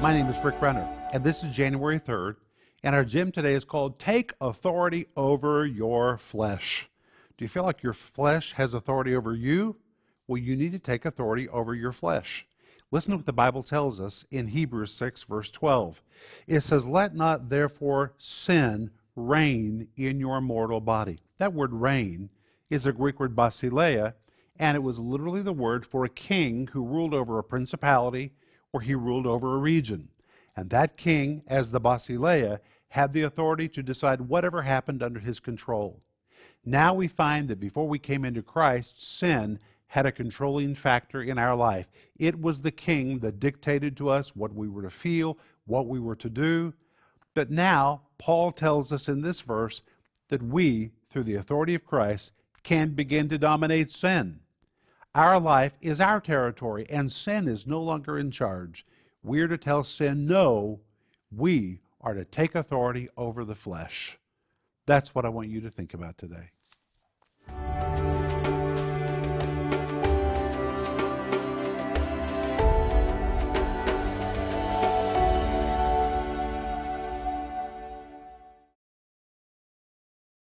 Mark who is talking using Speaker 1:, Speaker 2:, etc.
Speaker 1: My name is Rick Renner, and this is January 3rd, and our gym today is called Take Authority Over Your Flesh. Do you feel like your flesh has authority over you? Well, you need to take authority over your flesh. Listen to what the Bible tells us in Hebrews 6, verse 12. It says, Let not therefore sin reign in your mortal body. That word reign is a Greek word basileia, and it was literally the word for a king who ruled over a principality or he ruled over a region. And that king, as the basileia, had the authority to decide whatever happened under his control. Now we find that before we came into Christ, sin had a controlling factor in our life. It was the king that dictated to us what we were to feel, what we were to do. But now, Paul tells us in this verse that we, through the authority of Christ, can begin to dominate sin. Our life is our territory, and sin is no longer in charge. We're to tell sin, no, we are to take authority over the flesh. That's what I want you to think about today.